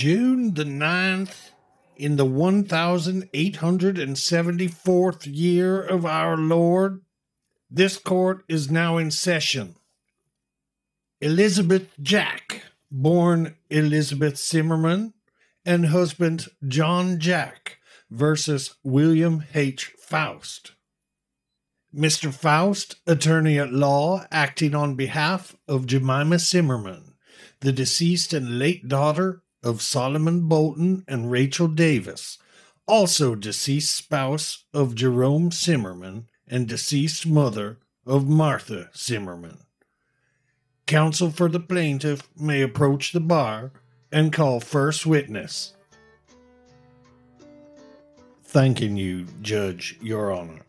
June the 9th, in the 1874th year of our Lord, this court is now in session. Elizabeth Jack, born Elizabeth Zimmerman, and husband John Jack versus William H. Faust. Mr. Faust, attorney at law, acting on behalf of Jemima Zimmerman, the deceased and late daughter of Solomon Bolton and Rachel Davis, also deceased spouse of Jerome Zimmerman and deceased mother of Martha Zimmerman. Counsel for the plaintiff may approach the bar and call first witness. Thanking you, Judge, Your Honor.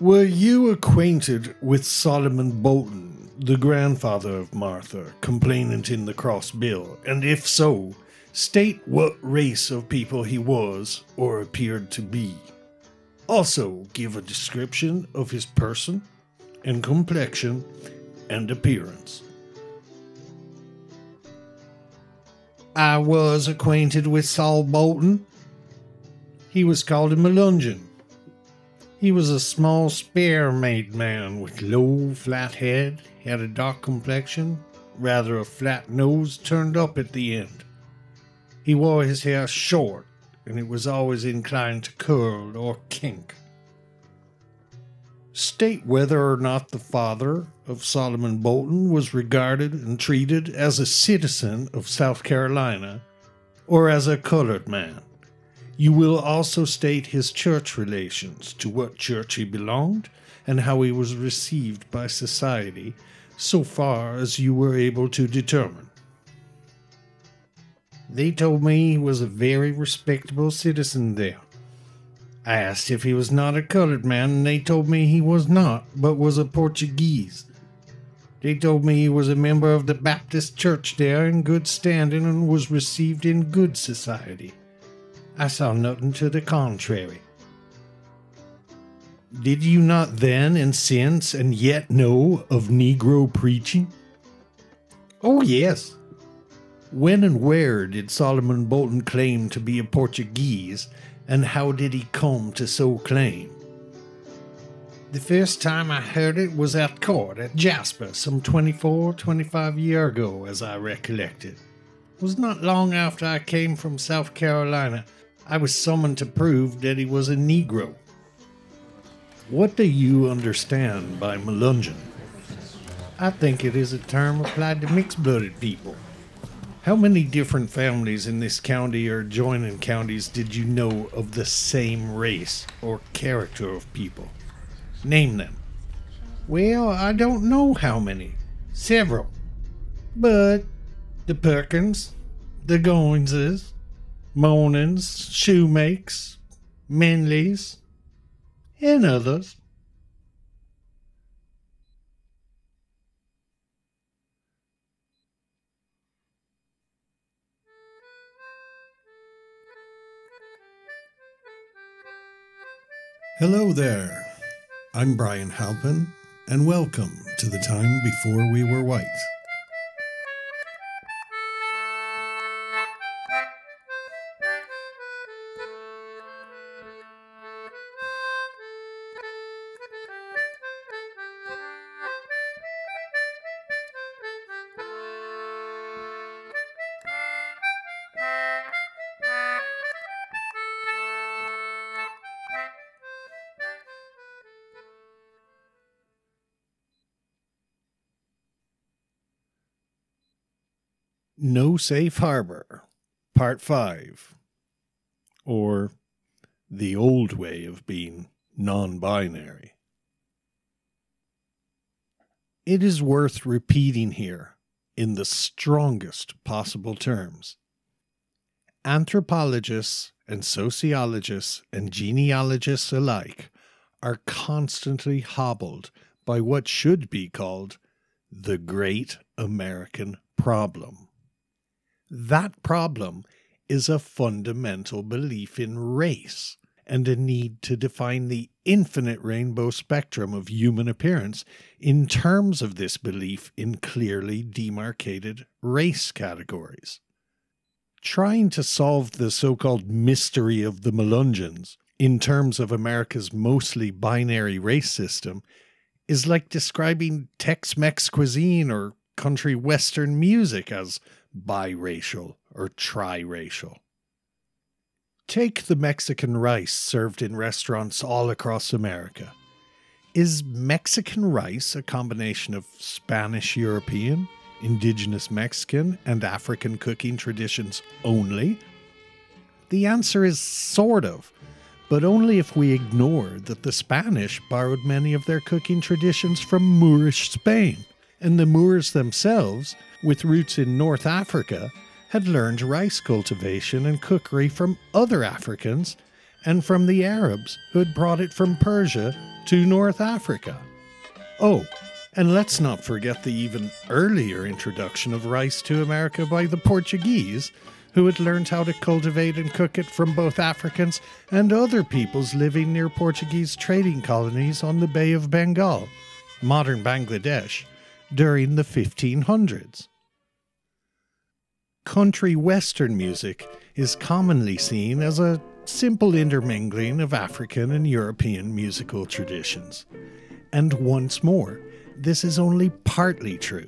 Were you acquainted with Solomon Bolton, the grandfather of Martha, complainant in the cross bill? And if so, state what race of people he was or appeared to be. Also, give a description of his person and complexion and appearance. I was acquainted with Saul Bolton. He was called a Melungeon. He was a small, spare made man with low, flat head, had a dark complexion, rather a flat nose turned up at the end. He wore his hair short, and it was always inclined to curl or kink. State whether or not the father of Solomon Bolton was regarded and treated as a citizen of South Carolina or as a colored man. You will also state his church relations, to what church he belonged, and how he was received by society, so far as you were able to determine. They told me he was a very respectable citizen there. I asked if he was not a colored man, and they told me he was not, but was a Portuguese. They told me he was a member of the Baptist church there in good standing and was received in good society. I saw nothing to the contrary. Did you not then and since and yet know of Negro preaching? Oh, yes. When and where did Solomon Bolton claim to be a Portuguese, and how did he come to so claim? The first time I heard it was at court at Jasper some 24, 25 year ago, as I recollect it. It was not long after I came from South Carolina. I was summoned to prove that he was a Negro. What do you understand by Melungeon? I think it is a term applied to mixed blooded people. How many different families in this county or adjoining counties did you know of the same race or character of people? Name them. Well, I don't know how many. Several. But the Perkins, the Goinses, Monans, Shoemakes, Menleys, and others. Hello there. I'm Brian Halpin, and welcome to the time before we were white. Safe Harbor, Part 5, or The Old Way of Being Non Binary. It is worth repeating here, in the strongest possible terms. Anthropologists and sociologists and genealogists alike are constantly hobbled by what should be called the Great American Problem. That problem is a fundamental belief in race and a need to define the infinite rainbow spectrum of human appearance in terms of this belief in clearly demarcated race categories. trying to solve the so called mystery of the Melungeons in terms of America's mostly binary race system is like describing Tex Mex cuisine or country western music as biracial or triracial. Take the Mexican rice served in restaurants all across America. Is Mexican rice a combination of Spanish European, indigenous Mexican, and African cooking traditions only? The answer is sort of, but only if we ignore that the Spanish borrowed many of their cooking traditions from Moorish Spain, and the Moors themselves, with roots in North Africa, had learned rice cultivation and cookery from other Africans and from the Arabs who had brought it from Persia to North Africa. Oh, and let's not forget the even earlier introduction of rice to America by the Portuguese, who had learned how to cultivate and cook it from both Africans and other peoples living near Portuguese trading colonies on the Bay of Bengal, modern Bangladesh, during the 1500s country western music is commonly seen as a simple intermingling of African and European musical traditions. And once more, this is only partly true.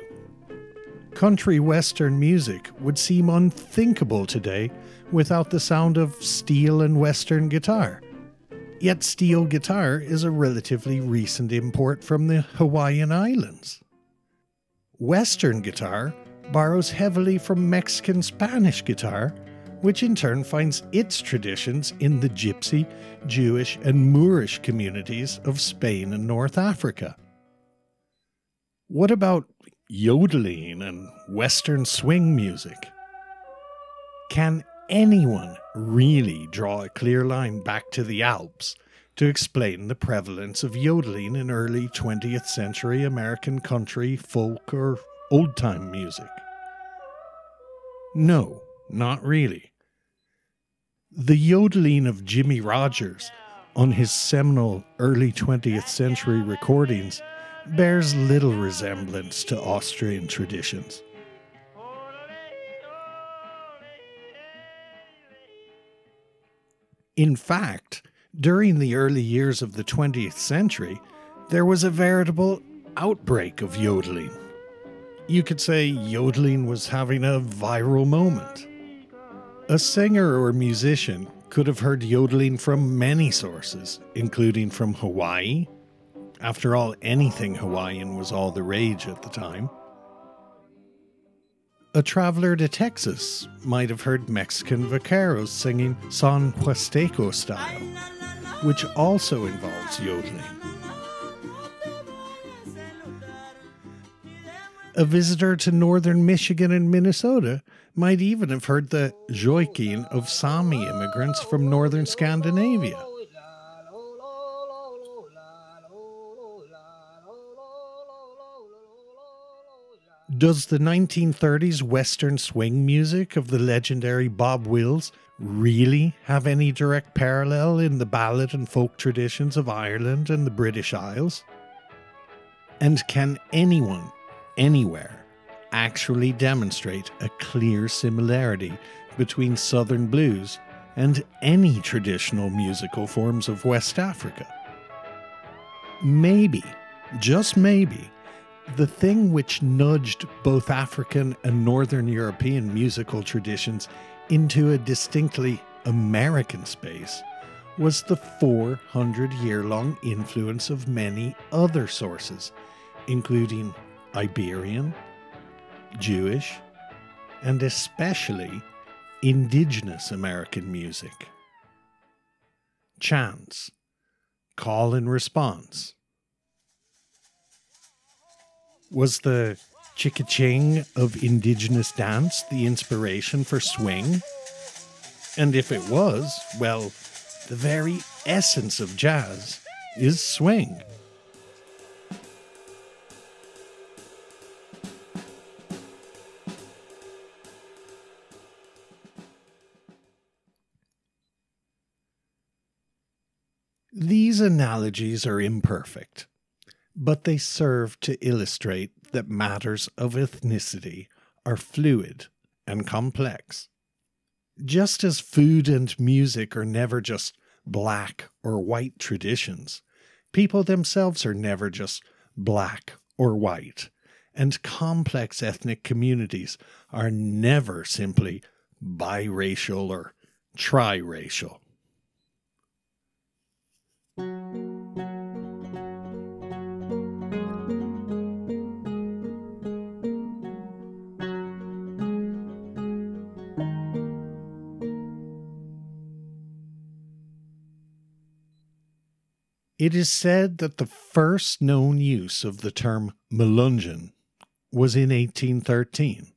Country western music would seem unthinkable today without the sound of steel and western guitar. Yet steel guitar is a relatively recent import from the Hawaiian Islands. Western guitar borrows heavily from Mexican Spanish guitar, which in turn finds its traditions in the Gypsy, Jewish, and Moorish communities of Spain and North Africa. What about yodeling and Western swing music? Can anyone really draw a clear line back to the Alps to explain the prevalence of yodeling in early 20th century American country, folk, or old time music? No, not really. The yodeling of Jimmie Rodgers on his seminal early 20th century recordings bears little resemblance to Austrian traditions. In fact, during the early years of the 20th century, there was a veritable outbreak of yodeling you could say yodeling was having a viral moment. A singer or musician could have heard yodeling from many sources, including from Hawaii. After all, anything Hawaiian was all the rage at the time. A traveler to Texas might have heard Mexican vaqueros singing son huasteco style, which also involves yodeling. A visitor to northern Michigan and Minnesota might even have heard the joiking of Sami immigrants from northern Scandinavia. Does the 1930s Western swing music of the legendary Bob Wills really have any direct parallel in the ballad and folk traditions of Ireland and the British Isles? And can anyone anywhere actually demonstrate a clear similarity between Southern blues and any traditional musical forms of West Africa. Maybe, just maybe, the thing which nudged both African and Northern European musical traditions into a distinctly American space was the 400 year long influence of many other sources, including Iberian, Jewish, and especially indigenous American music. Chants, call and response. Was the chicka-ching of indigenous dance the inspiration for swing? And if it was, well, the very essence of jazz is swing. These analogies are imperfect, but they serve to illustrate that matters of ethnicity are fluid and complex. Just as food and music are never just black or white traditions, people themselves are never just black or white, and complex ethnic communities are never simply biracial or triracial. It is said that the first known use of the term Melungeon was in 1813.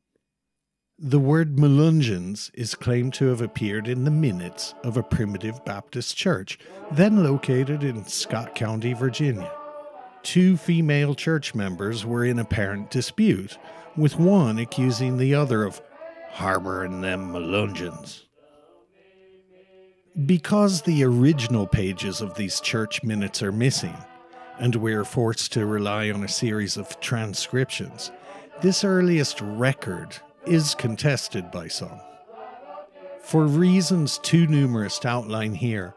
The word Melungeons is claimed to have appeared in the minutes of a primitive Baptist church, then located in Scott County, Virginia. Two female church members were in apparent dispute, with one accusing the other of harboring them Melungeons. Because the original pages of these church minutes are missing, and we're forced to rely on a series of transcriptions, this earliest record is contested by some. For reasons too numerous to outline here,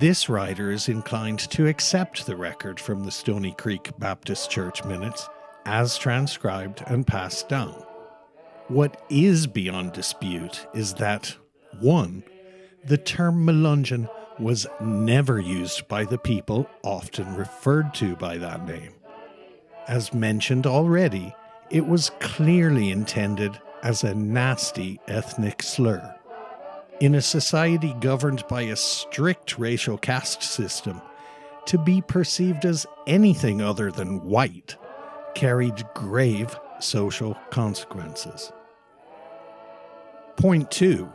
this writer is inclined to accept the record from the Stony Creek Baptist Church minutes as transcribed and passed down. What is beyond dispute is that 1 the term Melungeon was never used by the people often referred to by that name. As mentioned already, it was clearly intended as a nasty ethnic slur. In a society governed by a strict racial caste system, to be perceived as anything other than white carried grave social consequences. Point 2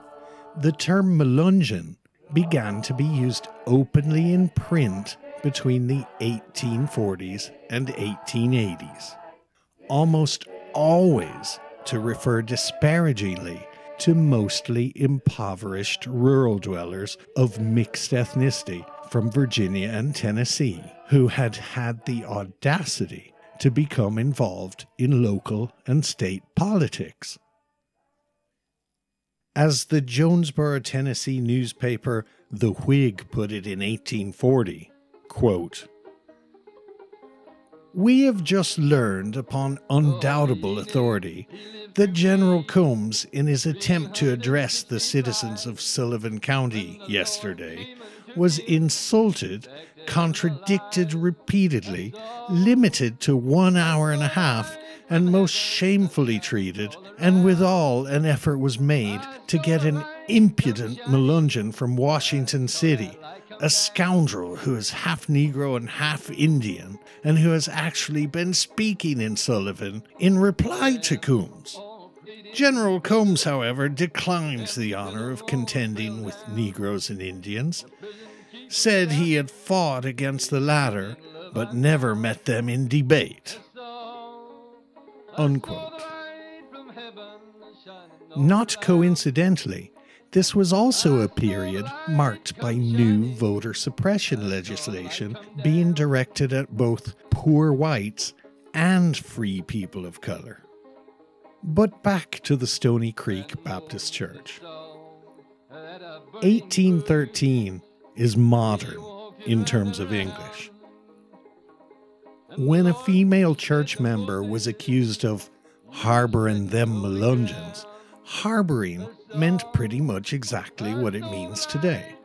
the term Melungeon began to be used openly in print between the 1840s and 1880s, almost always to refer disparagingly to mostly impoverished rural dwellers of mixed ethnicity from Virginia and Tennessee who had had the audacity to become involved in local and state politics. As the Jonesboro, Tennessee newspaper The Whig put it in 1840, quote, We have just learned upon undoubtable authority that General Combs, in his attempt to address the citizens of Sullivan County yesterday, was insulted, contradicted repeatedly, limited to one hour and a half, and most shamefully treated, and withal an effort was made to get an impudent Melungeon from Washington City, a scoundrel who is half Negro and half Indian, and who has actually been speaking in Sullivan in reply to Combs. General Combs, however, declined the honor of contending with Negroes and Indians, said he had fought against the latter, but never met them in debate. Unquote. Not coincidentally, this was also a period marked by new voter suppression legislation being directed at both poor whites and free people of color. But back to the Stony Creek Baptist Church. 1813 is modern in terms of English. When a female church member was accused of harboring them Melungeons, harboring meant pretty much exactly what it means today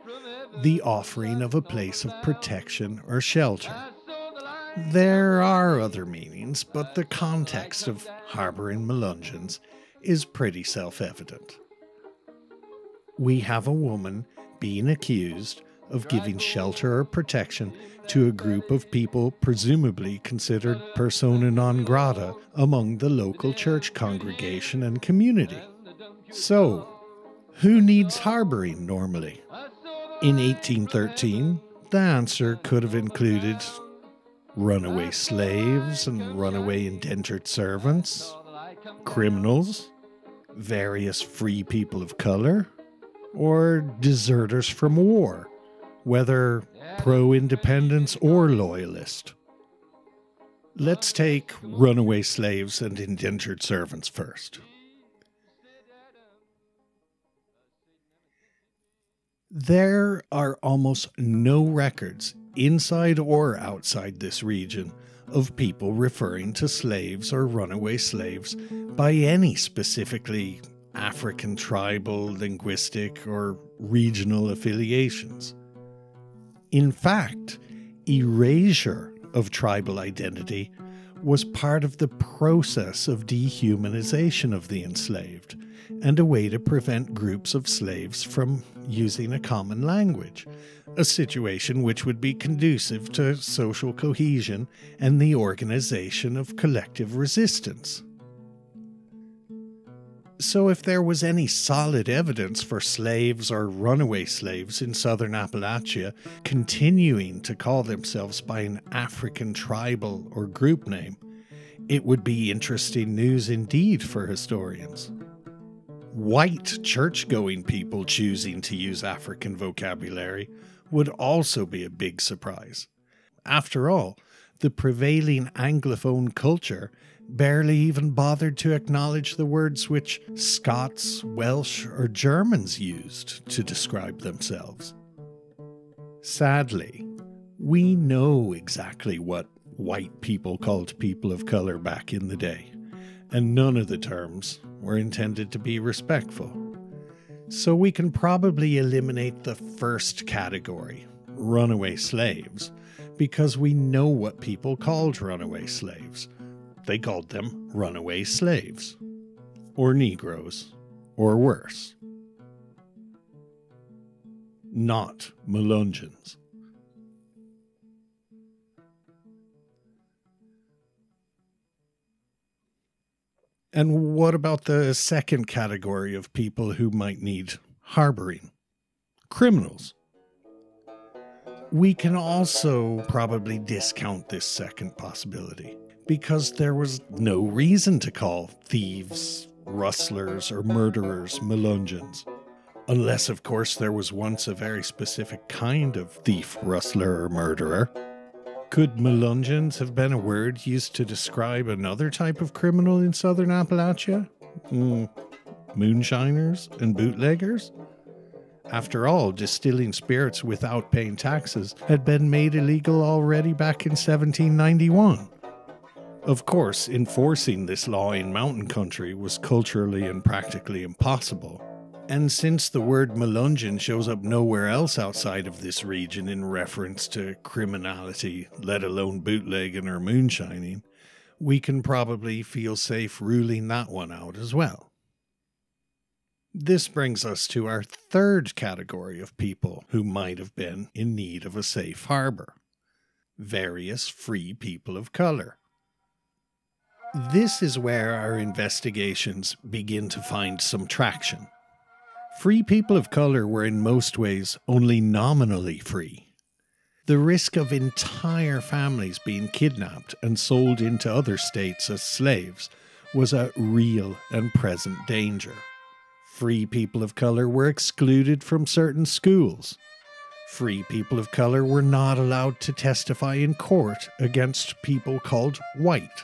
the offering of a place of protection or shelter. There are other meanings, but the context of harboring Melungeons is pretty self evident. We have a woman being accused of giving shelter or protection to a group of people presumably considered persona non grata among the local church congregation and community. So, who needs harboring normally? In 1813, the answer could have included runaway slaves and runaway indentured servants, criminals, various free people of color, or deserters from war whether pro independence or loyalist. Let's take runaway slaves and indentured servants first. There are almost no records inside or outside this region of people referring to slaves or runaway slaves by any specifically African tribal, linguistic, or regional affiliations. In fact, erasure of tribal identity was part of the process of dehumanization of the enslaved and a way to prevent groups of slaves from using a common language, a situation which would be conducive to social cohesion and the organization of collective resistance. So, if there was any solid evidence for slaves or runaway slaves in southern Appalachia continuing to call themselves by an African tribal or group name, it would be interesting news indeed for historians. White church going people choosing to use African vocabulary would also be a big surprise. After all, the prevailing Anglophone culture barely even bothered to acknowledge the words which Scots, Welsh, or Germans used to describe themselves. Sadly, we know exactly what white people called people of color back in the day, and none of the terms were intended to be respectful. So we can probably eliminate the first category, runaway slaves, because we know what people called runaway slaves they called them runaway slaves, or Negroes, or worse. Not Melungeons. And what about the second category of people who might need harboring? Criminals. We can also probably discount this second possibility because there was no reason to call thieves, rustlers, or murderers Melungeons. Unless, of course, there was once a very specific kind of thief, rustler, or murderer. Could Melungeons have been a word used to describe another type of criminal in southern Appalachia? Mm, moonshiners and bootleggers? After all, distilling spirits without paying taxes had been made illegal already back in 1791. Of course, enforcing this law in mountain country was culturally and practically impossible. And since the word Melungeon shows up nowhere else outside of this region in reference to criminality, let alone bootlegging or moonshining, we can probably feel safe ruling that one out as well. This brings us to our third category of people who might have been in need of a safe harbor various free people of color. This is where our investigations begin to find some traction. Free people of color were in most ways only nominally free. The risk of entire families being kidnapped and sold into other states as slaves was a real and present danger. Free people of color were excluded from certain schools. Free people of color were not allowed to testify in court against people called white.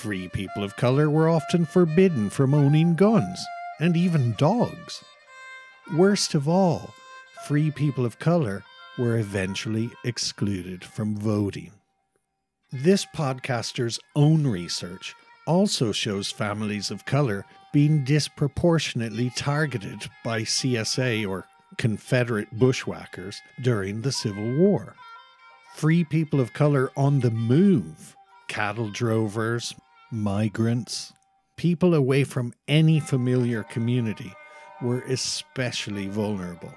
Free people of color were often forbidden from owning guns and even dogs. Worst of all, free people of color were eventually excluded from voting. This podcaster's own research also shows families of color being disproportionately targeted by CSA or Confederate bushwhackers during the Civil War. Free people of color on the move, cattle drovers, migrants, people away from any familiar community were especially vulnerable.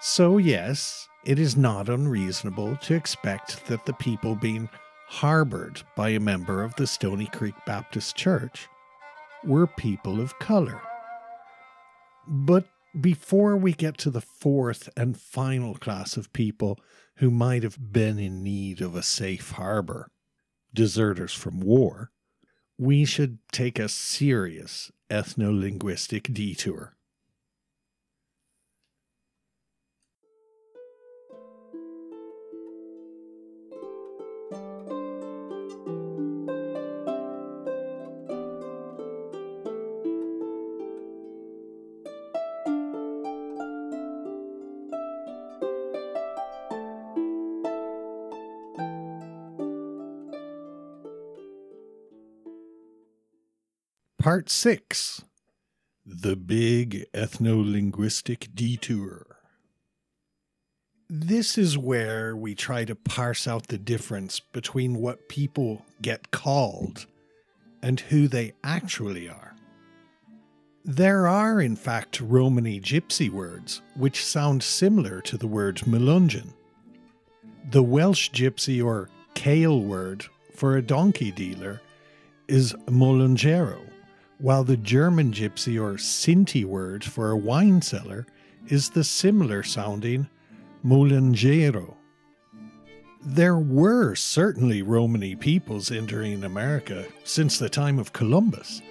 So, yes, it is not unreasonable to expect that the people being harbored by a member of the Stony Creek Baptist Church were people of color. But before we get to the fourth and final class of people who might have been in need of a safe harbor, deserters from war, we should take a serious ethno linguistic detour. Part 6 The Big Ethno Linguistic Detour. This is where we try to parse out the difference between what people get called and who they actually are. There are, in fact, Romany gypsy words which sound similar to the word melungeon. The Welsh gypsy or Kale word for a donkey dealer is molungero, while the German gypsy or Sinti word for a wine cellar is the similar sounding molungero. There were certainly Romany peoples entering America since the time of Columbus,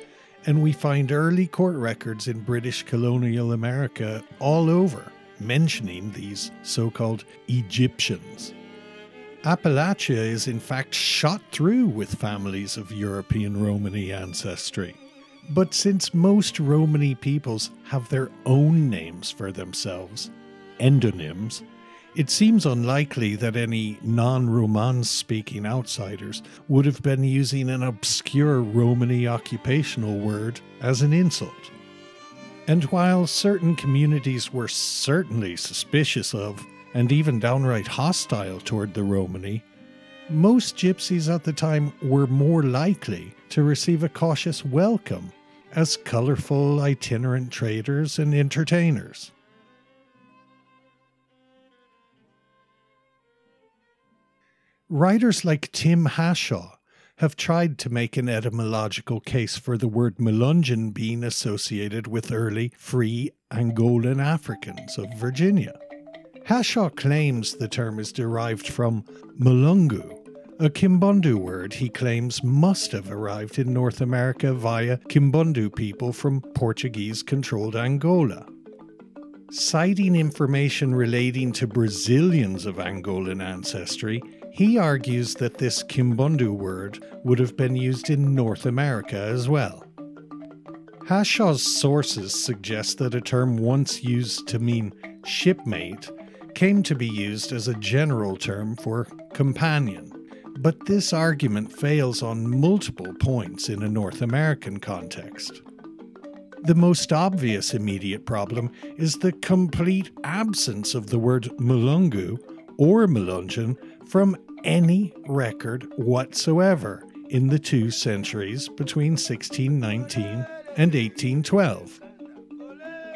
and we find early court records in British colonial America all over mentioning these so called Egyptians. Appalachia is in fact shot through with families of European Romany ancestry. But since most Romany peoples have their own names for themselves, endonyms, it seems unlikely that any non Romance speaking outsiders would have been using an obscure Romany occupational word as an insult. And while certain communities were certainly suspicious of, and even downright hostile toward the Romany, most gypsies at the time were more likely to receive a cautious welcome as colorful itinerant traders and entertainers. Writers like Tim Hashaw have tried to make an etymological case for the word Melungeon being associated with early free Angolan Africans of Virginia. Hashaw claims the term is derived from Mulungu, a Kimbundu word he claims must have arrived in North America via Kimbundu people from Portuguese controlled Angola. Citing information relating to Brazilians of Angolan ancestry, he argues that this Kimbundu word would have been used in North America as well. Hashaw's sources suggest that a term once used to mean shipmate came to be used as a general term for companion, but this argument fails on multiple points in a North American context. The most obvious immediate problem is the complete absence of the word Mulungu or Melungeon from any record whatsoever in the two centuries between 1619 and 1812.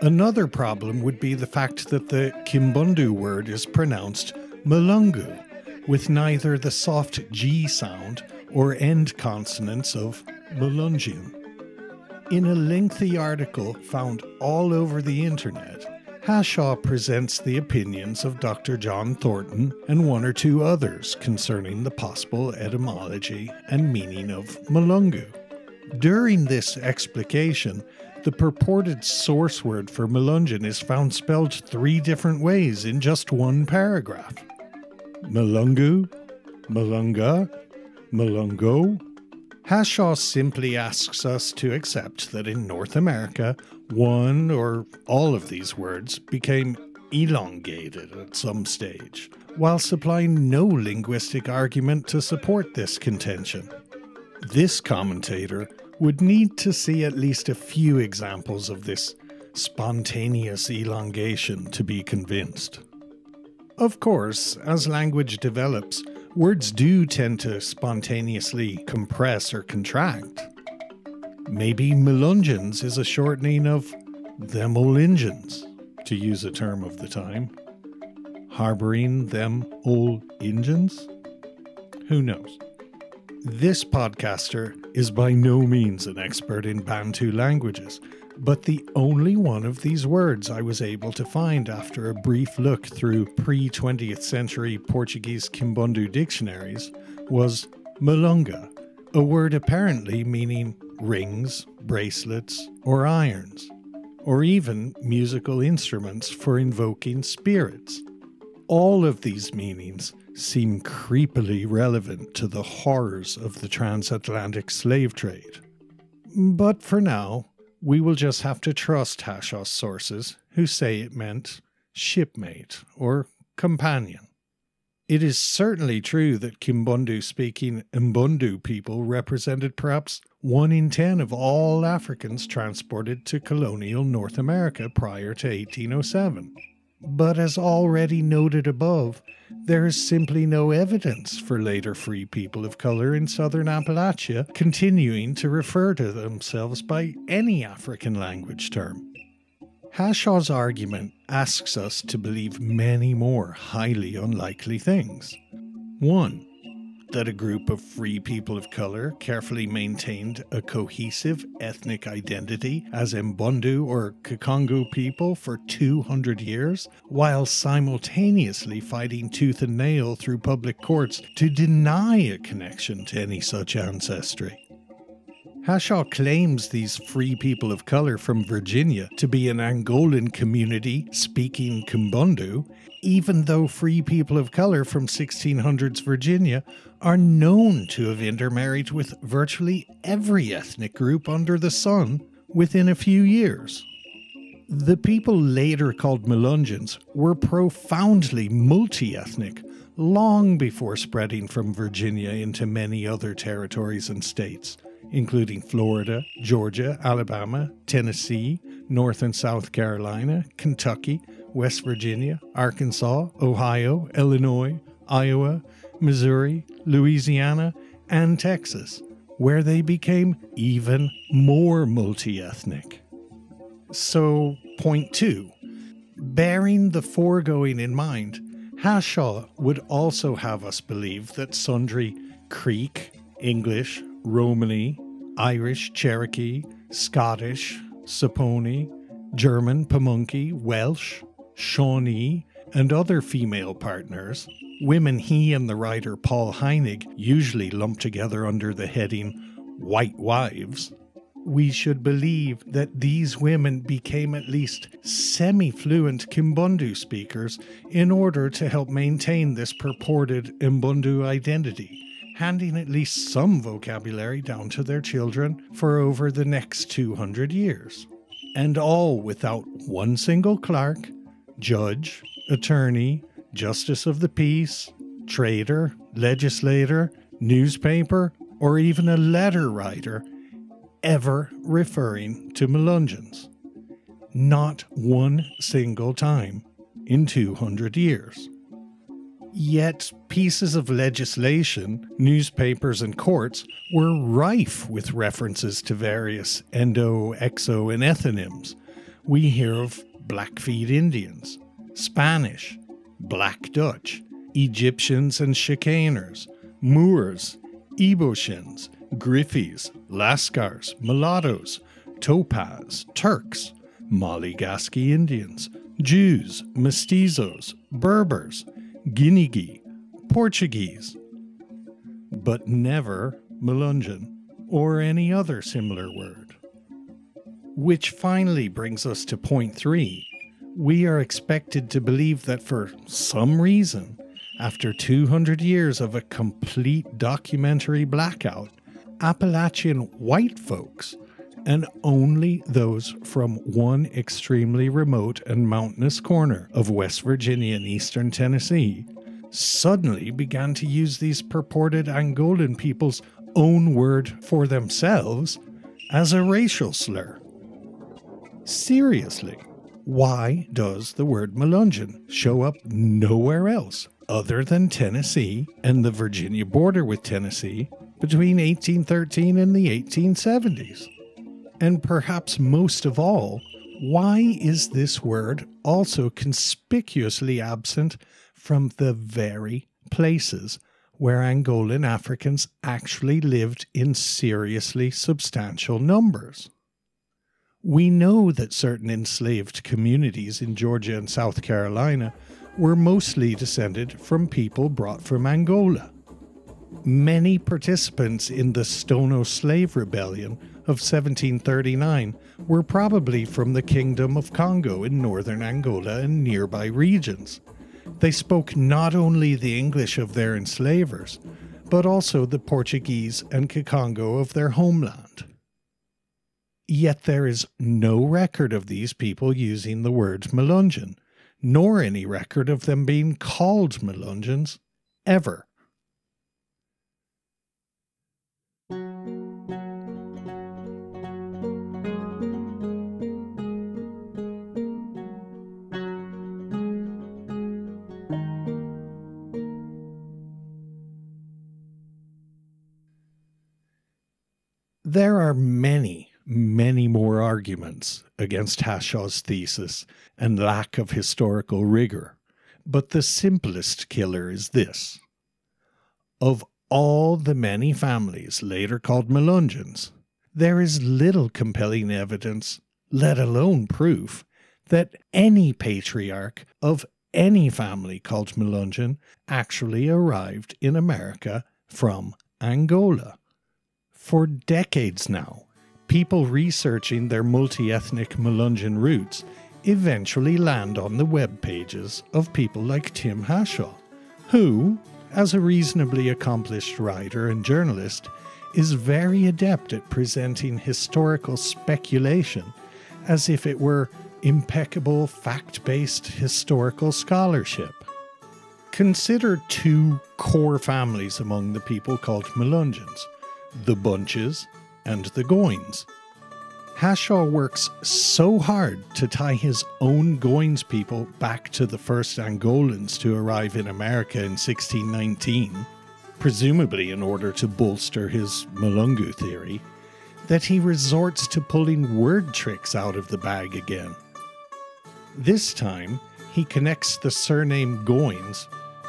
Another problem would be the fact that the Kimbundu word is pronounced Mulungu, with neither the soft G sound or end consonants of Melungeon. In a lengthy article found all over the internet, Hashaw presents the opinions of Dr. John Thornton and one or two others concerning the possible etymology and meaning of Mulungu. During this explication, the purported source word for Melungeon is found spelled three different ways in just one paragraph. Melungu, Melunga, Melungo. Hashaw simply asks us to accept that in North America, one or all of these words became elongated at some stage, while supplying no linguistic argument to support this contention. This commentator would need to see at least a few examples of this spontaneous elongation to be convinced. Of course, as language develops, words do tend to spontaneously compress or contract. Maybe Melungeons is a shortening of them ol' Injuns, to use a term of the time. Harboring them old Injuns? Who knows? This podcaster is by no means an expert in Bantu languages, but the only one of these words I was able to find after a brief look through pre 20th century Portuguese Kimbundu dictionaries was malunga, a word apparently meaning rings, bracelets, or irons, or even musical instruments for invoking spirits. All of these meanings seem creepily relevant to the horrors of the transatlantic slave trade. But for now, we will just have to trust Hashaw's sources, who say it meant shipmate or companion. It is certainly true that Kimbundu speaking Mbundu people represented perhaps one in ten of all Africans transported to colonial North America prior to 1807. But as already noted above, there is simply no evidence for later free people of color in southern Appalachia continuing to refer to themselves by any African language term. Hashaw's argument asks us to believe many more highly unlikely things. One, that a group of free people of color carefully maintained a cohesive ethnic identity as Mbundu or Kakongo people for 200 years, while simultaneously fighting tooth and nail through public courts to deny a connection to any such ancestry. Hashaw claims these free people of color from Virginia to be an Angolan community speaking Kimbundu, even though free people of color from 1600s Virginia are known to have intermarried with virtually every ethnic group under the sun within a few years. The people later called Melungeons were profoundly multi ethnic long before spreading from Virginia into many other territories and states including Florida, Georgia, Alabama, Tennessee, North and South Carolina, Kentucky, West Virginia, Arkansas, Ohio, Illinois, Iowa, Missouri, Louisiana, and Texas, where they became even more multi ethnic. So, point two bearing the foregoing in mind, Hashaw would also have us believe that sundry Creek, English, Romany, Irish, Cherokee, Scottish, Saponi, German, Pamunkey, Welsh, Shawnee, and other female partners, women he and the writer Paul Heinegg usually lump together under the heading white wives, we should believe that these women became at least semi fluent Kimbundu speakers in order to help maintain this purported Mbundu identity handing at least some vocabulary down to their children for over the next 200 years. And all without one single clerk, judge, attorney, justice of the peace, trader, legislator, newspaper, or even a letter writer ever referring to Melungeons. Not one single time in 200 years. Yet, pieces of legislation, newspapers, and courts were rife with references to various endo, exo, and ethonyms. We hear of Blackfeet Indians, Spanish, Black Dutch, Egyptians and Chicaners, Moors, Eboshins, Griffis, Lascars, Mulattoes, Topaz, Turks, Malagasy Indians, Jews, Mestizos, Berbers, Ginigi, Portuguese, but never Melungeon or any other similar word. Which finally brings us to point three. We are expected to believe that for some reason, after 200 years of a complete documentary blackout, Appalachian white folks, and only those from one extremely remote and mountainous corner of West Virginia and eastern Tennessee, suddenly began to use these purported Angolan people's own word for themselves as a racial slur. Seriously, why does the word Melungeon show up nowhere else other than Tennessee and the Virginia border with Tennessee between 1813 and the 1870s? And perhaps most of all, why is this word also conspicuously absent from the very places where Angolan Africans actually lived in seriously substantial numbers. We know that certain enslaved communities in Georgia and South Carolina were mostly descended from people brought from Angola. Many participants in the Stono Slave Rebellion of 1739 were probably from the Kingdom of Congo in northern Angola and nearby regions. They spoke not only the English of their enslavers, but also the Portuguese and Kikongo of their homeland. Yet there is no record of these people using the word Melungeon, nor any record of them being called Melungeons ever. There are many, many more arguments against Hashaw's thesis and lack of historical rigor, but the simplest killer is this. Of all the many families later called Melungeons, there is little compelling evidence, let alone proof, that any patriarch of any family called Melungeon actually arrived in America from Angola. For decades now, people researching their multi ethnic Melungeon roots eventually land on the web pages of people like Tim Hashaw, who, as a reasonably accomplished writer and journalist, is very adept at presenting historical speculation as if it were impeccable fact based historical scholarship. Consider two core families among the people called Melungeons the Bunches and the Goins. Hashaw works so hard to tie his own Goins people back to the first Angolans to arrive in America in 1619, presumably in order to bolster his Malungu theory, that he resorts to pulling word tricks out of the bag again. This time, he connects the surname Goins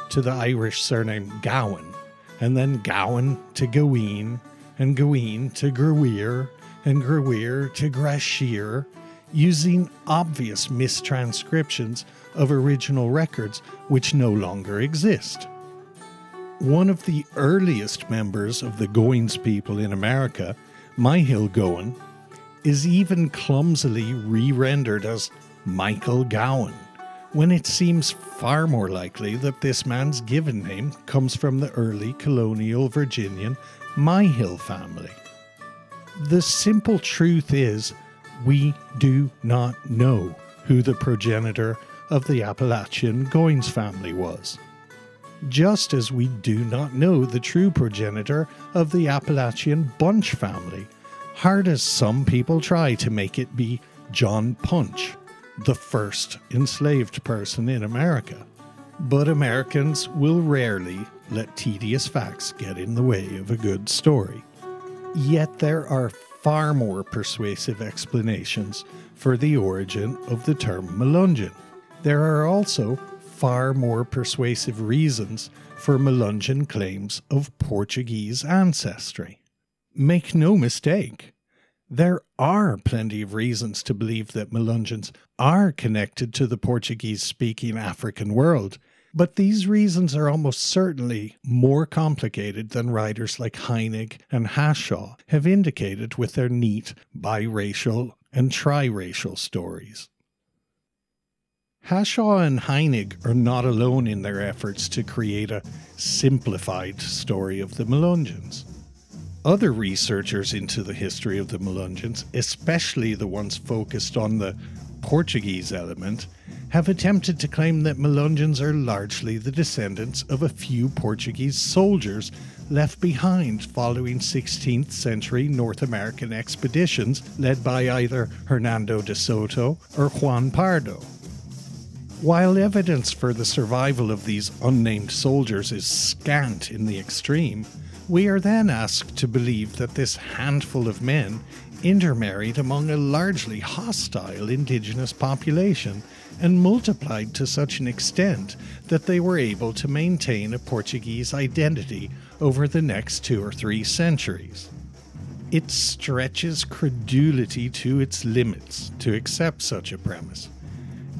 to the Irish surname Gowan, and then Gowan to Gawain, and Gawain to Gerweer, and Gerweer to Grashir, using obvious mistranscriptions of original records which no longer exist. One of the earliest members of the Goins people in America, Myhill Gowan, is even clumsily re rendered as Michael Gowan, when it seems far more likely that this man's given name comes from the early colonial Virginian Myhill family. The simple truth is, we do not know who the progenitor of the Appalachian Goins family was. Just as we do not know the true progenitor of the Appalachian Bunch family, hard as some people try to make it be John Punch, the first enslaved person in America. But Americans will rarely let tedious facts get in the way of a good story. Yet there are far more persuasive explanations for the origin of the term Melungeon. There are also far more persuasive reasons for Melungeon claims of Portuguese ancestry. Make no mistake, there are plenty of reasons to believe that Melungeons are connected to the Portuguese speaking African world, but these reasons are almost certainly more complicated than writers like Heinegg and Hashaw have indicated with their neat biracial and triracial stories. Hashaw and Heinegg are not alone in their efforts to create a simplified story of the Melungeons. Other researchers into the history of the Melungeons, especially the ones focused on the Portuguese element, have attempted to claim that Melungeons are largely the descendants of a few Portuguese soldiers left behind following 16th century North American expeditions led by either Hernando de Soto or Juan Pardo. While evidence for the survival of these unnamed soldiers is scant in the extreme, we are then asked to believe that this handful of men intermarried among a largely hostile indigenous population and multiplied to such an extent that they were able to maintain a Portuguese identity over the next two or three centuries. It stretches credulity to its limits to accept such a premise.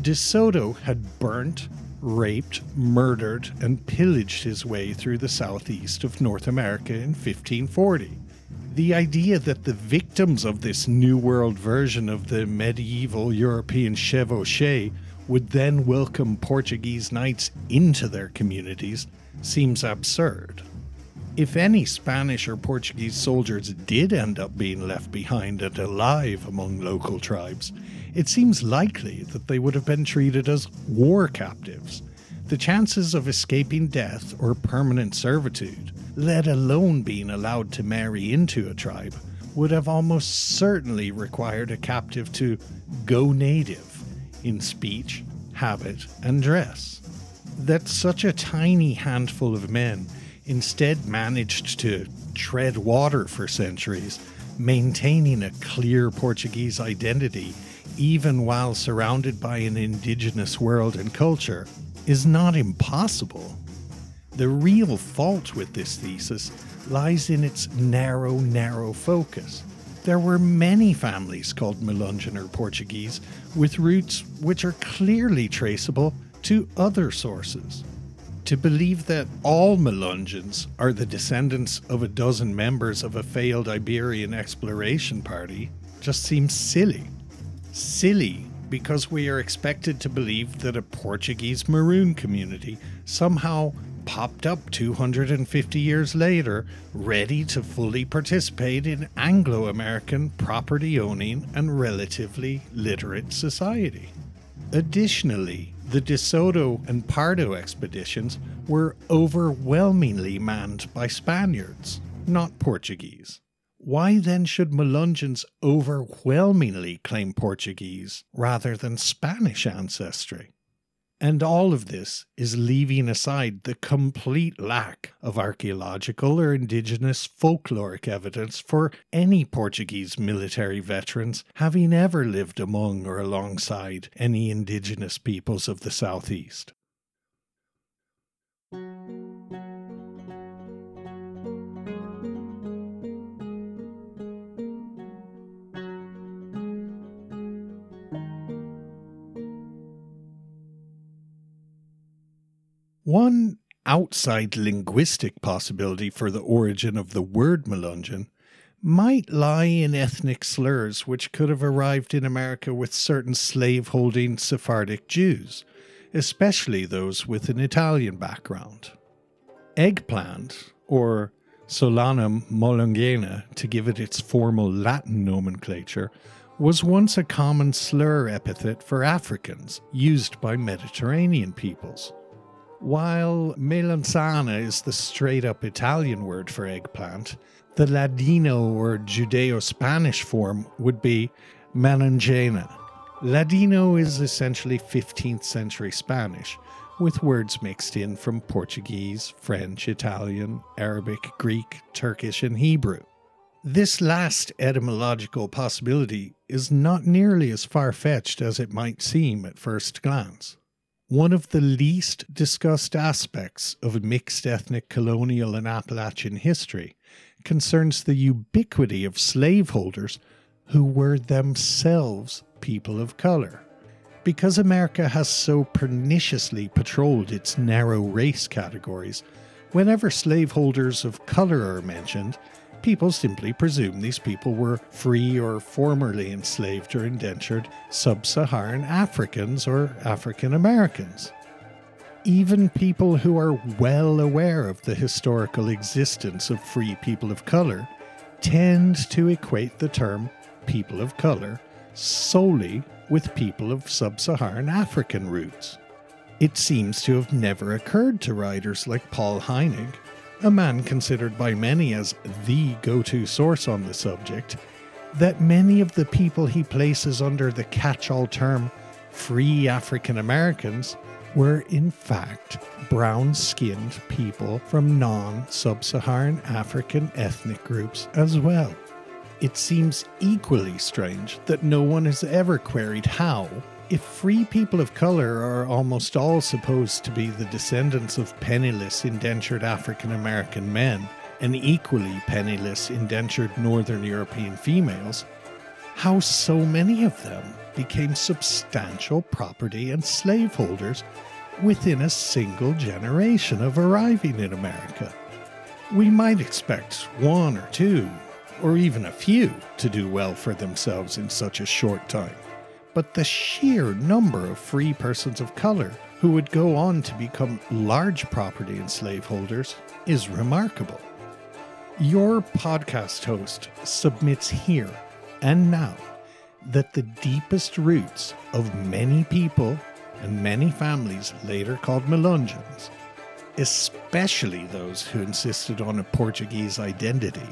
De Soto had burnt, raped, murdered, and pillaged his way through the southeast of North America in 1540. The idea that the victims of this New World version of the medieval European chevauchee would then welcome Portuguese knights into their communities seems absurd. If any Spanish or Portuguese soldiers did end up being left behind and alive among local tribes, it seems likely that they would have been treated as war captives, the chances of escaping death or permanent servitude, let alone being allowed to marry into a tribe, would have almost certainly required a captive to go native in speech, habit, and dress. That such a tiny handful of men instead managed to tread water for centuries, maintaining a clear Portuguese identity even while surrounded by an indigenous world and culture, is not impossible. The real fault with this thesis lies in its narrow, narrow focus. There were many families called Melungeon or Portuguese with roots which are clearly traceable to other sources. To believe that all Melungeons are the descendants of a dozen members of a failed Iberian exploration party just seems silly. Silly because we are expected to believe that a Portuguese maroon community somehow popped up 250 years later, ready to fully participate in Anglo American property owning and relatively literate society. Additionally, the De Soto and Pardo expeditions were overwhelmingly manned by Spaniards, not Portuguese. Why then should Melungeons overwhelmingly claim Portuguese rather than Spanish ancestry? And all of this is leaving aside the complete lack of archaeological or indigenous folkloric evidence for any Portuguese military veterans having ever lived among or alongside any indigenous peoples of the southeast. One outside linguistic possibility for the origin of the word Melungeon might lie in ethnic slurs which could have arrived in America with certain slave-holding Sephardic Jews, especially those with an Italian background. Eggplant, or Solanum melongena to give it its formal Latin nomenclature, was once a common slur epithet for Africans used by Mediterranean peoples. While melanzana is the straight up Italian word for eggplant, the Ladino or Judeo Spanish form would be melangena. Ladino is essentially 15th century Spanish, with words mixed in from Portuguese, French, Italian, Arabic, Greek, Turkish, and Hebrew. This last etymological possibility is not nearly as far fetched as it might seem at first glance. One of the least discussed aspects of mixed ethnic colonial and Appalachian history concerns the ubiquity of slaveholders who were themselves people of color. Because America has so perniciously patrolled its narrow race categories, whenever slaveholders of color are mentioned, people simply presume these people were free or formerly enslaved or indentured sub Saharan Africans or African Americans. Even people who are well aware of the historical existence of free people of color tend to equate the term people of color solely with people of sub Saharan African roots. It seems to have never occurred to writers like Paul Heinegg a man considered by many as the go to source on the subject, that many of the people he places under the catch all term free African Americans were in fact brown skinned people from non sub Saharan African ethnic groups as well. It seems equally strange that no one has ever queried how, if free people of colour are almost all supposed to be the descendants of penniless indentured African American men and equally penniless indentured Northern European females, how so many of them became substantial property and slaveholders within a single generation of arriving in America. We might expect one or two, or even a few, to do well for themselves in such a short time but the sheer number of free persons of color who would go on to become large property and slaveholders is remarkable. Your podcast host submits here and now that the deepest roots of many people and many families later called Melungeons, especially those who insisted on a Portuguese identity.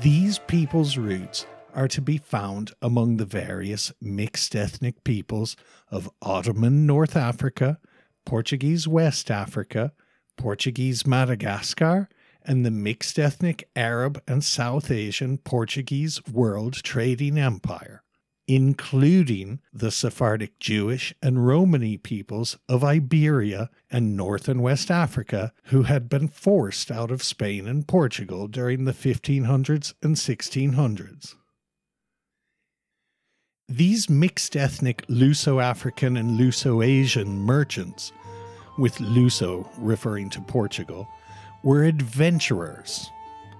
These people's roots are to be found among the various mixed ethnic peoples of Ottoman North Africa, Portuguese West Africa, Portuguese Madagascar, and the mixed ethnic Arab and South Asian Portuguese World Trading Empire, including the Sephardic Jewish and Romani peoples of Iberia and North and West Africa who had been forced out of Spain and Portugal during the 1500s and 1600s. These mixed ethnic Luso African and Luso Asian merchants, with Luso referring to Portugal, were adventurers.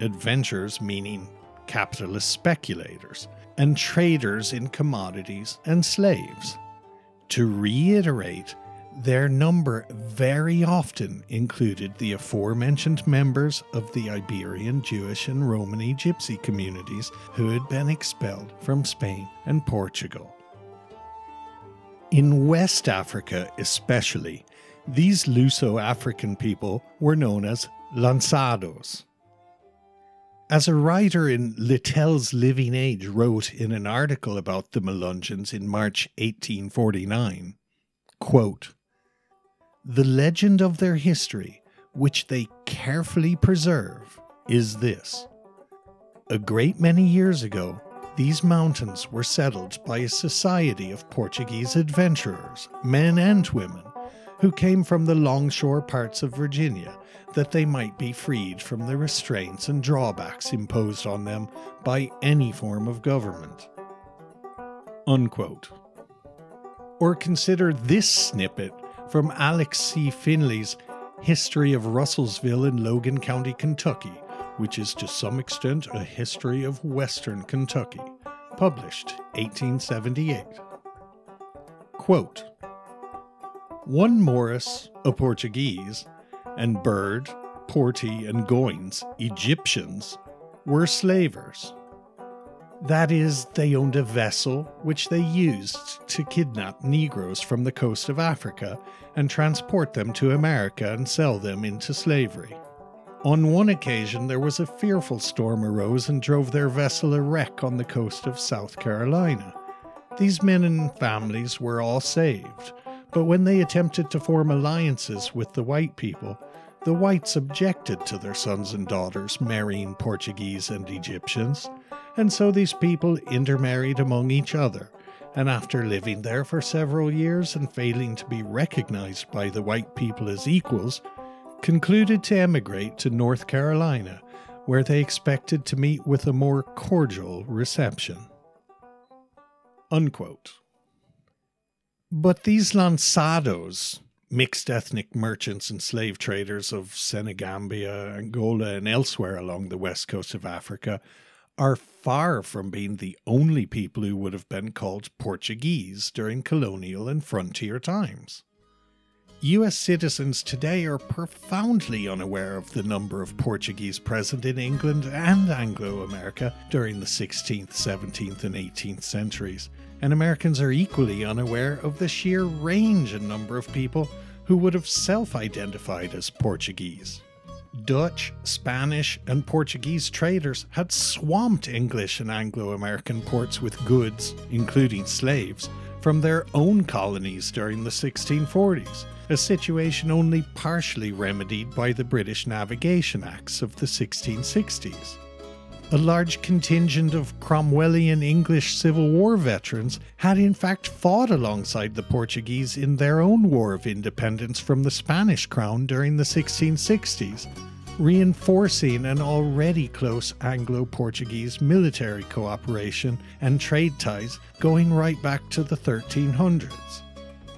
Adventurers meaning capitalist speculators, and traders in commodities and slaves. To reiterate, their number very often included the aforementioned members of the Iberian Jewish and Romani gypsy communities who had been expelled from Spain and Portugal. In West Africa, especially, these Luso African people were known as lançados. As a writer in Littell's Living Age wrote in an article about the Melungeons in March 1849, quote, The legend of their history, which they carefully preserve, is this. A great many years ago, these mountains were settled by a society of Portuguese adventurers, men and women, who came from the longshore parts of Virginia that they might be freed from the restraints and drawbacks imposed on them by any form of government. Unquote. Or consider this snippet from Alex C. Finley's History of Russellville in Logan County, Kentucky, which is to some extent a history of Western Kentucky, published 1878. Quote, one Morris, a Portuguese, and Bird, Porty, and Goins, Egyptians, were slavers. That is, they owned a vessel which they used to kidnap Negroes from the coast of Africa and transport them to America and sell them into slavery. On one occasion, there was a fearful storm arose and drove their vessel a wreck on the coast of South Carolina. These men and families were all saved, but when they attempted to form alliances with the white people, the whites objected to their sons and daughters marrying Portuguese and Egyptians, and so these people intermarried among each other, and after living there for several years and failing to be recognized by the white people as equals, concluded to emigrate to North Carolina, where they expected to meet with a more cordial reception. Unquote. But these lançados, mixed ethnic merchants and slave traders of Senegambia, Angola, and elsewhere along the west coast of Africa, are far from being the only people who would have been called Portuguese during colonial and frontier times. US citizens today are profoundly unaware of the number of Portuguese present in England and Anglo America during the 16th, 17th, and 18th centuries, and Americans are equally unaware of the sheer range and number of people who would have self identified as Portuguese. Dutch, Spanish, and Portuguese traders had swamped English and Anglo American ports with goods, including slaves, from their own colonies during the 1640s, a situation only partially remedied by the British Navigation Acts of the 1660s a large contingent of Cromwellian English Civil War veterans had in fact fought alongside the Portuguese in their own War of Independence from the Spanish crown during the 1660s, reinforcing an already close Anglo Portuguese military cooperation and trade ties going right back to the 1300s.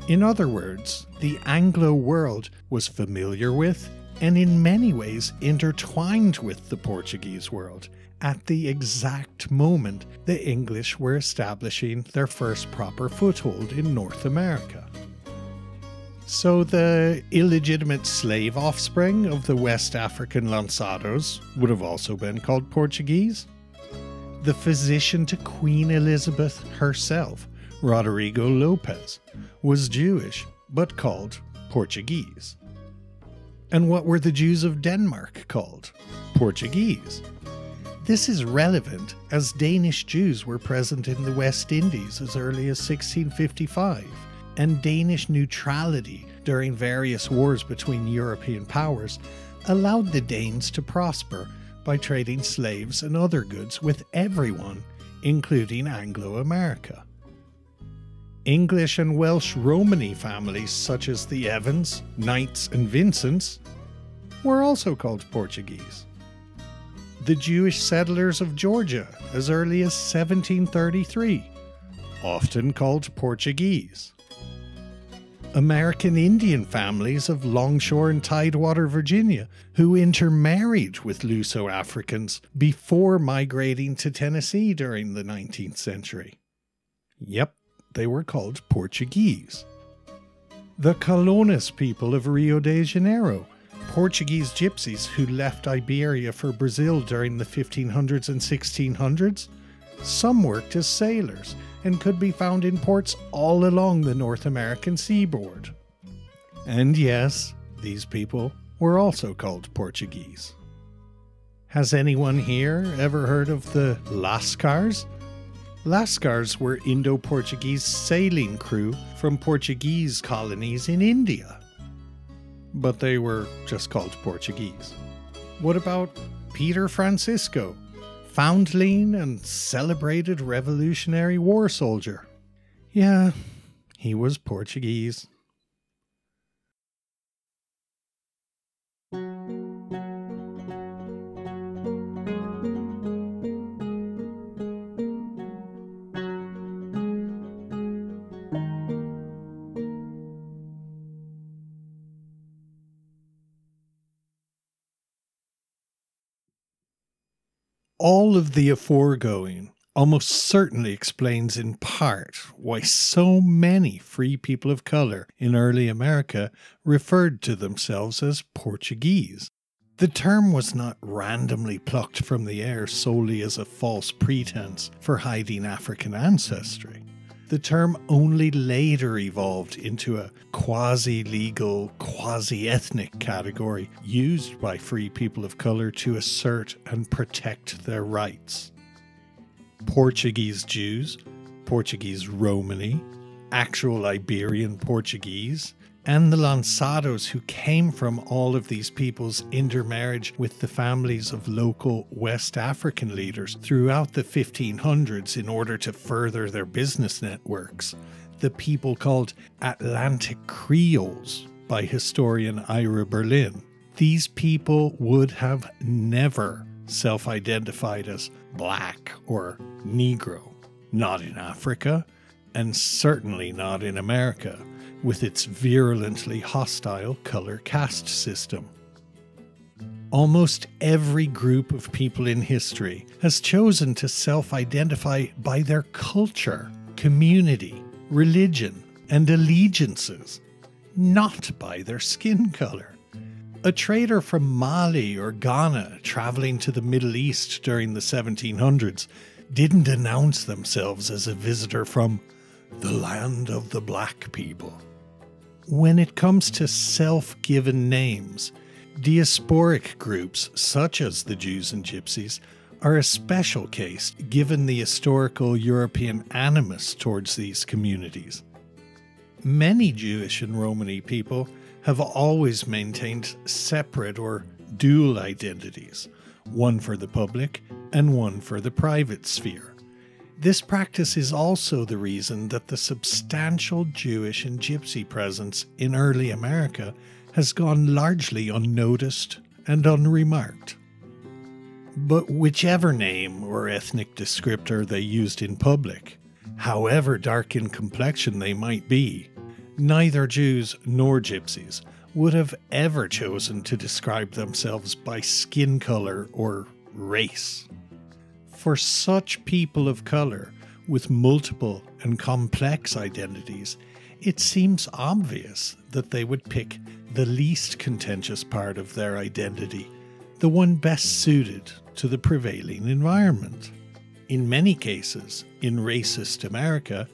In other words, the Anglo world was familiar with and in many ways intertwined with the Portuguese world at the exact moment the English were establishing their first proper foothold in North America. So, the illegitimate slave offspring of the West African lançados would have also been called Portuguese. The physician to Queen Elizabeth herself, Rodrigo Lopez, was Jewish but called Portuguese. And what were the Jews of Denmark called? Portuguese. This is relevant as Danish Jews were present in the West Indies as early as 1655, and Danish neutrality during various wars between European powers allowed the Danes to prosper by trading slaves and other goods with everyone, including Anglo America. English and Welsh Romany families such as the Evans, Knights, and Vincents were also called Portuguese. The Jewish settlers of Georgia as early as 1733, often called Portuguese. American Indian families of Longshore and Tidewater, Virginia, who intermarried with Luso Africans before migrating to Tennessee during the 19th century. Yep, they were called Portuguese. The Colones people of Rio de Janeiro, Portuguese gypsies who left Iberia for Brazil during the 1500s and 1600s, some worked as sailors and could be found in ports all along the North American seaboard. And yes, these people were also called Portuguese. Has anyone here ever heard of the Lascars? Lascars were Indo Portuguese sailing crew from Portuguese colonies in India. But they were just called Portuguese. What about Peter Francisco, foundling and celebrated Revolutionary War soldier. Yeah, he was Portuguese. All of the aforegoing almost certainly explains in part why so many free people of color in early America referred to themselves as Portuguese. The term was not randomly plucked from the air solely as a false pretense for hiding African ancestry the term only later evolved into a quasi legal, quasi ethnic category used by free people of color to assert and protect their rights. Portuguese Jews, Portuguese Romany, actual Iberian Portuguese, and the Lançados who came from all of these people's intermarriage with the families of local West African leaders throughout the 1500s in order to further their business networks. The people called Atlantic Creoles by historian Ira Berlin. These people would have never self identified as black or Negro, not in Africa, and certainly not in America with its virulently hostile color caste system. Almost every group of people in history has chosen to self identify by their culture, community, religion, and allegiances, not by their skin color. A trader from Mali or Ghana traveling to the Middle East during the 1700s didn't announce themselves as a visitor from the land of the black people. When it comes to self given names, diasporic groups such as the Jews and Gypsies are a special case given the historical European animus towards these communities. Many Jewish and Romany people have always maintained separate or dual identities, one for the public and one for the private sphere. This practice is also the reason that the substantial Jewish and Gypsy presence in early America has gone largely unnoticed and unremarked. But whichever name or ethnic descriptor they used in public, however dark in complexion they might be, neither Jews nor Gypsies would have ever chosen to describe themselves by skin color or race. For such people of color with multiple and complex identities, it seems obvious that they would pick the least contentious part of their identity, the one best suited to the prevailing environment. In many cases, in racist America,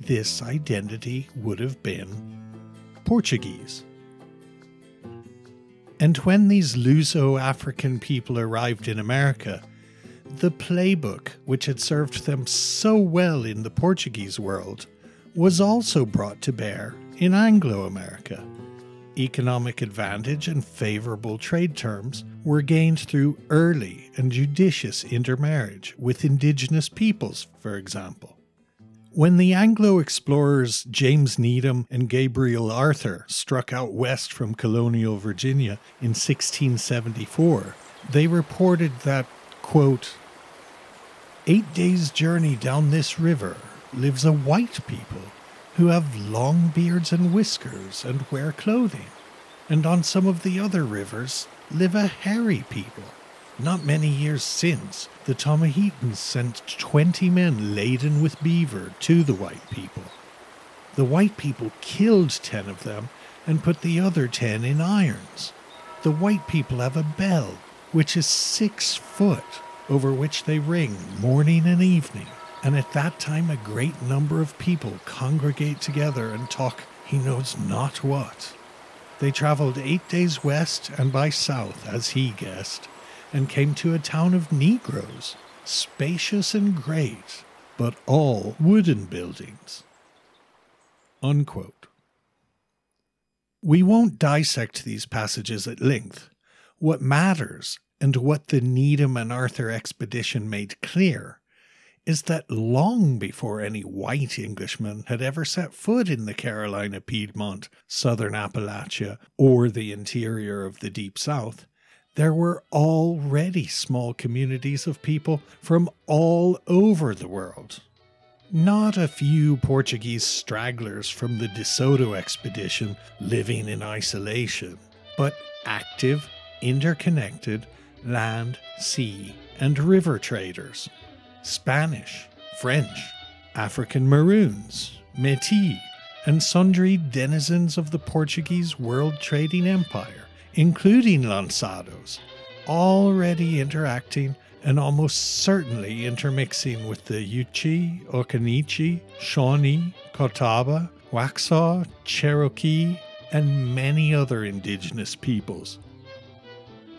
this identity would have been Portuguese. And when these Luso African people arrived in America, the playbook which had served them so well in the Portuguese world was also brought to bear in Anglo America. Economic advantage and favorable trade terms were gained through early and judicious intermarriage with indigenous peoples, for example. When the Anglo explorers James Needham and Gabriel Arthur struck out west from colonial Virginia in 1674, they reported that, quote, Eight days' journey down this river lives a white people who have long beards and whiskers and wear clothing. And on some of the other rivers live a hairy people. Not many years since, the Tomahitans sent 20 men laden with beaver to the white people. The white people killed 10 of them and put the other 10 in irons. The white people have a bell, which is six foot, over which they ring morning and evening and at that time a great number of people congregate together and talk he knows not what. They travelled eight days west and by south, as he guessed, and came to a town of Negroes, spacious and great, but all wooden buildings. Unquote. We won't dissect these passages at length. What matters, and what the Needham and Arthur expedition made clear, is that long before any white Englishman had ever set foot in the Carolina Piedmont, southern Appalachia, or the interior of the Deep South, there were already small communities of people from all over the world. Not a few Portuguese stragglers from the De Soto expedition living in isolation, but active, interconnected land, sea, and river traders Spanish, French, African Maroons, Metis, and sundry denizens of the Portuguese world trading empire, including lançados, already interacting and almost certainly intermixing with the Yuchi, Occaneechi, Shawnee, Catawba, Waxhaw, Cherokee, and many other indigenous peoples.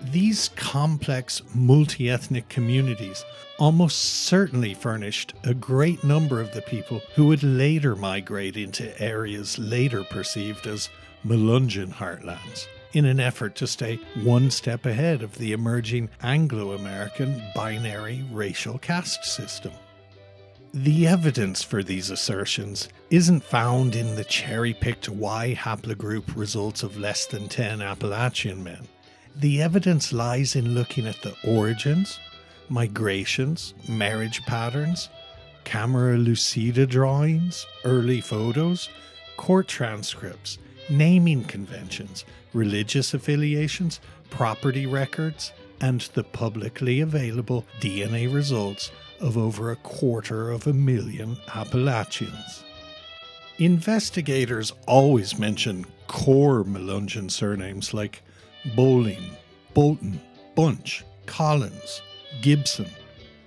These complex multi ethnic communities almost certainly furnished a great number of the people who would later migrate into areas later perceived as Melungeon heartlands in an effort to stay one step ahead of the emerging Anglo American binary racial caste system. The evidence for these assertions isn't found in the cherry picked Y haplogroup results of less than 10 Appalachian men. The evidence lies in looking at the origins, migrations, marriage patterns, camera lucida drawings, early photos, court transcripts, naming conventions, religious affiliations, property records, and the publicly available DNA results of over a quarter of a million Appalachians. Investigators always mention core Melungeon surnames like Bowling, Bolton, Bunch, Collins, Gibson,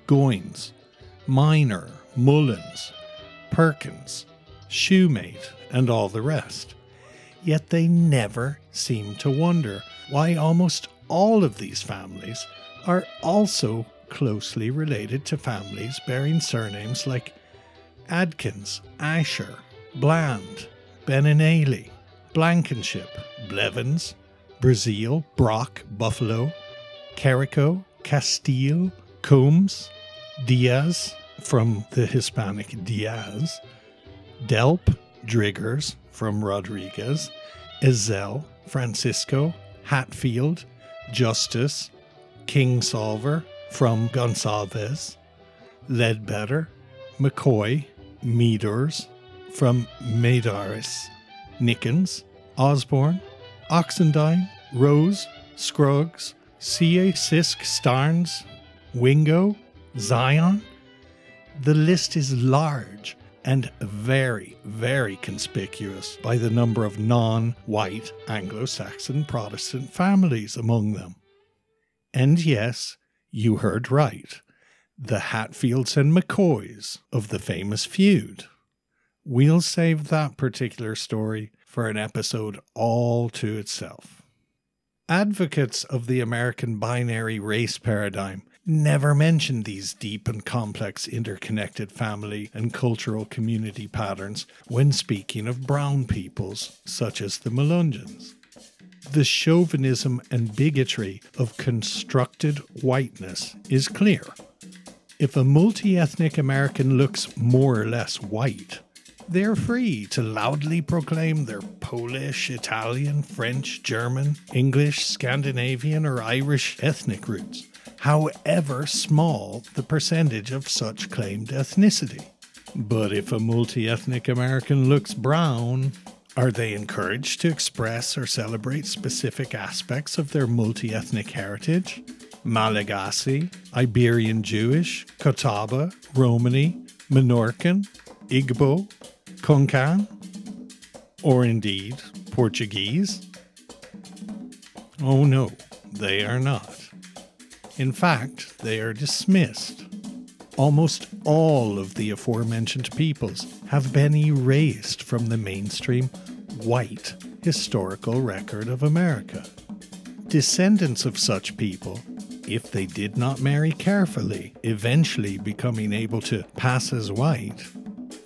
Goins, Miner, Mullins, Perkins, Shoemate, and all the rest. Yet they never seem to wonder why almost all of these families are also closely related to families bearing surnames like Adkins, Asher, Bland, Beninaley, Blankenship, Blevins, Brazil, Brock, Buffalo, Carrico, Castile, Combs, Diaz from the Hispanic Diaz, Delp, Driggers from Rodriguez, Ezel, Francisco, Hatfield, Justice, Kingsolver from Gonsalves, Ledbetter, McCoy, Meadors from Madaris, Nickens, Osborne, Oxendine, Rose, Scruggs, C.A. Sisk Starnes, Wingo, Zion. The list is large and very, very conspicuous by the number of non white Anglo Saxon Protestant families among them. And yes, you heard right the Hatfields and McCoys of the famous feud. We'll save that particular story for an episode all to itself. Advocates of the American binary race paradigm never mention these deep and complex interconnected family and cultural community patterns when speaking of brown peoples, such as the Melungeons. The chauvinism and bigotry of constructed whiteness is clear. If a multi ethnic American looks more or less white, they're free to loudly proclaim their Polish, Italian, French, German, English, Scandinavian, or Irish ethnic roots however small the percentage of such claimed ethnicity. But if a multi ethnic American looks brown, are they encouraged to express or celebrate specific aspects of their multi ethnic heritage? Malagasy, Iberian Jewish, Catawba, Romani, Menorcan, Igbo, Konkan, or indeed Portuguese? Oh no, they are not. In fact, they are dismissed. Almost all of the aforementioned peoples have been erased from the mainstream white historical record of America. Descendants of such people, if they did not marry carefully, eventually becoming able to pass as white,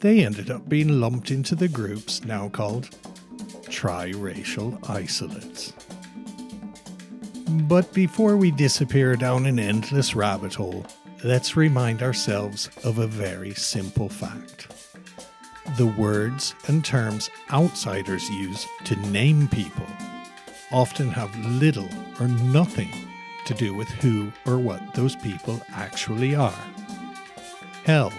they ended up being lumped into the groups now called triracial isolates. But before we disappear down an endless rabbit hole, let's remind ourselves of a very simple fact. The words and terms outsiders use to name people often have little or nothing to do with who or what those people actually are. Hell,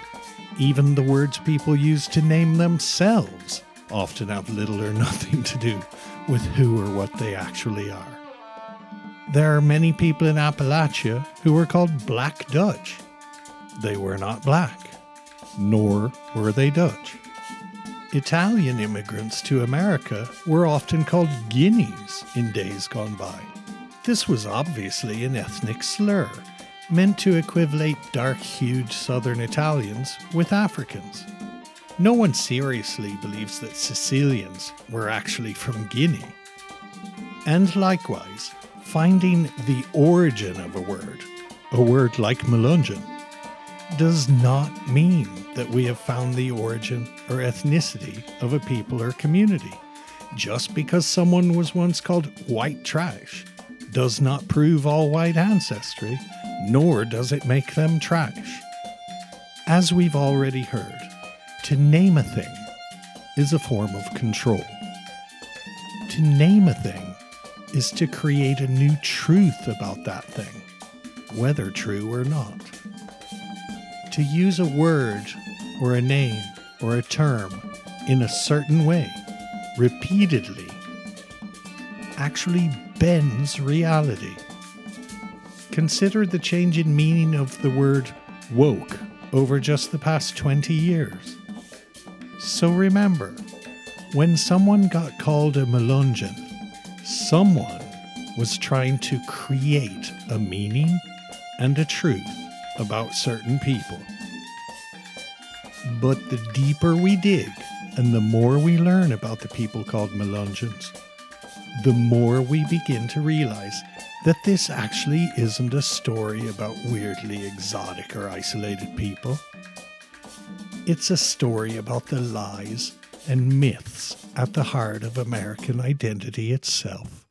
even the words people use to name themselves often have little or nothing to do with who or what they actually are. There are many people in Appalachia who were called Black Dutch. They were not black, nor were they Dutch. Italian immigrants to America were often called Guineas in days gone by. This was obviously an ethnic slur, meant to equivalate dark hued southern Italians with Africans. No one seriously believes that Sicilians were actually from Guinea. And likewise, finding the origin of a word, a word like Melungeon, does not mean that we have found the origin or ethnicity of a people or community. Just because someone was once called white trash does not prove all white ancestry, nor does it make them trash. As we've already heard, to name a thing is a form of control. To name a thing is to create a new truth about that thing, whether true or not. To use a word or a name or a term in a certain way repeatedly actually bends reality. Consider the change in meaning of the word woke over just the past 20 years. So remember, when someone got called a Melungeon, someone was trying to create a meaning and a truth about certain people. But the deeper we dig and the more we learn about the people called Melungeons, the more we begin to realize that this actually isn't a story about weirdly exotic or isolated people. It's a story about the lies and myths at the heart of American identity itself.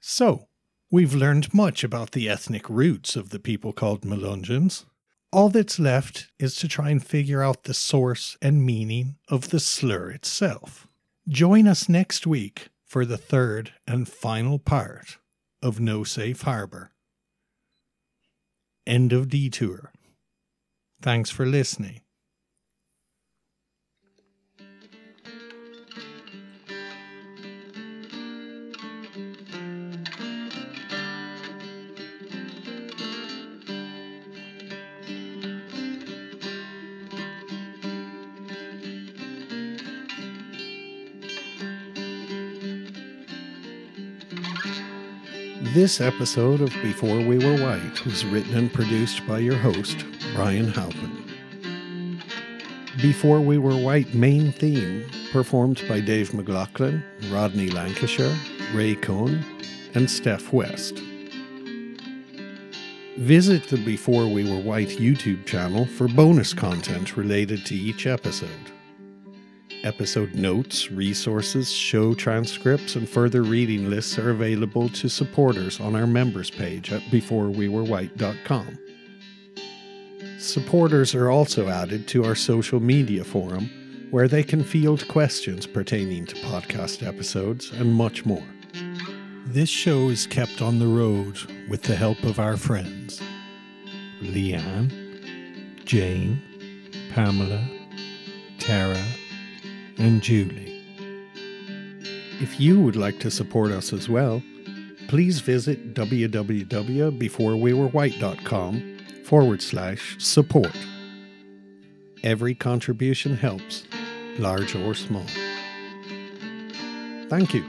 So, we've learned much about the ethnic roots of the people called Melungeons. All that's left is to try and figure out the source and meaning of the slur itself. Join us next week for the third and final part of No Safe Harbor. End of detour. Thanks for listening. This episode of Before We Were White was written and produced by your host, Brian Halpin. Before We Were White main theme, performed by Dave McLaughlin, Rodney Lancashire, Ray Cohn, and Steph West. Visit the Before We Were White YouTube channel for bonus content related to each episode. Episode notes, resources, show transcripts, and further reading lists are available to supporters on our members page at beforewewerewhite.com. Supporters are also added to our social media forum where they can field questions pertaining to podcast episodes and much more. This show is kept on the road with the help of our friends Leanne, Jane, Pamela, Tara, and Julie. If you would like to support us as well, please visit www.beforewewerewhite.com forward slash support. Every contribution helps, large or small. Thank you.